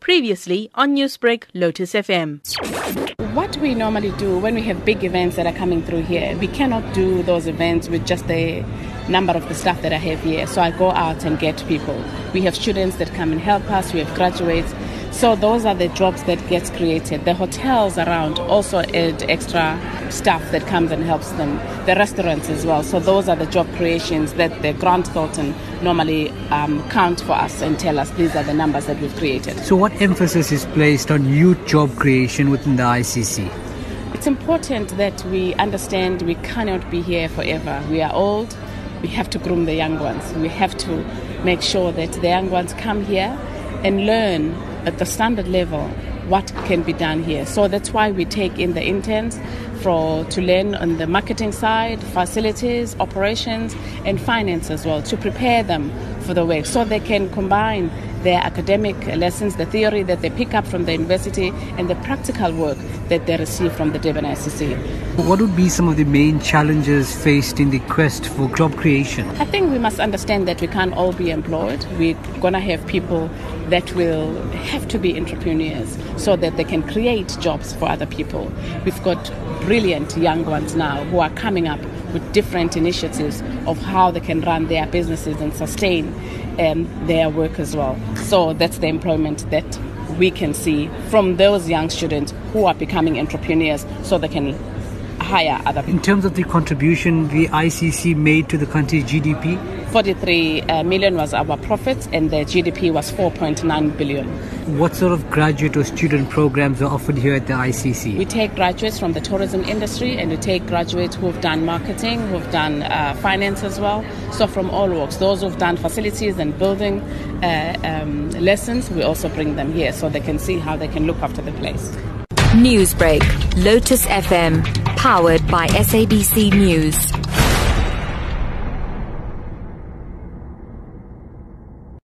Previously on Newsbreak, Lotus FM. What we normally do when we have big events that are coming through here, we cannot do those events with just the number of the staff that I have here. So I go out and get people. We have students that come and help us, we have graduates. So those are the jobs that gets created. The hotels around also add extra staff that comes and helps them. The restaurants as well. So those are the job creations that the Grant Thornton normally um, count for us and tell us these are the numbers that we've created. So what emphasis is placed on youth job creation within the ICC? It's important that we understand we cannot be here forever. We are old. We have to groom the young ones. We have to make sure that the young ones come here and learn at the standard level what can be done here. So that's why we take in the interns for to learn on the marketing side, facilities, operations, and finance as well to prepare them for the work so they can combine their academic lessons, the theory that they pick up from the university, and the practical work that they receive from the Durban ICC. What would be some of the main challenges faced in the quest for job creation? I think we must understand that we can't all be employed. We're going to have people that will have to be entrepreneurs so that they can create jobs for other people. We've got brilliant young ones now who are coming up with different initiatives of how they can run their businesses and sustain um, their work as well. So that's the employment that we can see from those young students who are becoming entrepreneurs so they can hire other people. In terms of the contribution the ICC made to the country's GDP, 43 uh, was our profit and the GDP was 4.9 billion. What sort of graduate or student programs are offered here at the ICC? We take graduates from the tourism industry and we take graduates who've done marketing, who've done uh, finance as well. So from all walks, those who've done facilities and building uh, um, lessons, we also bring them here so they can see how they can look after the place. Newsbreak, Lotus FM, powered by SABC News.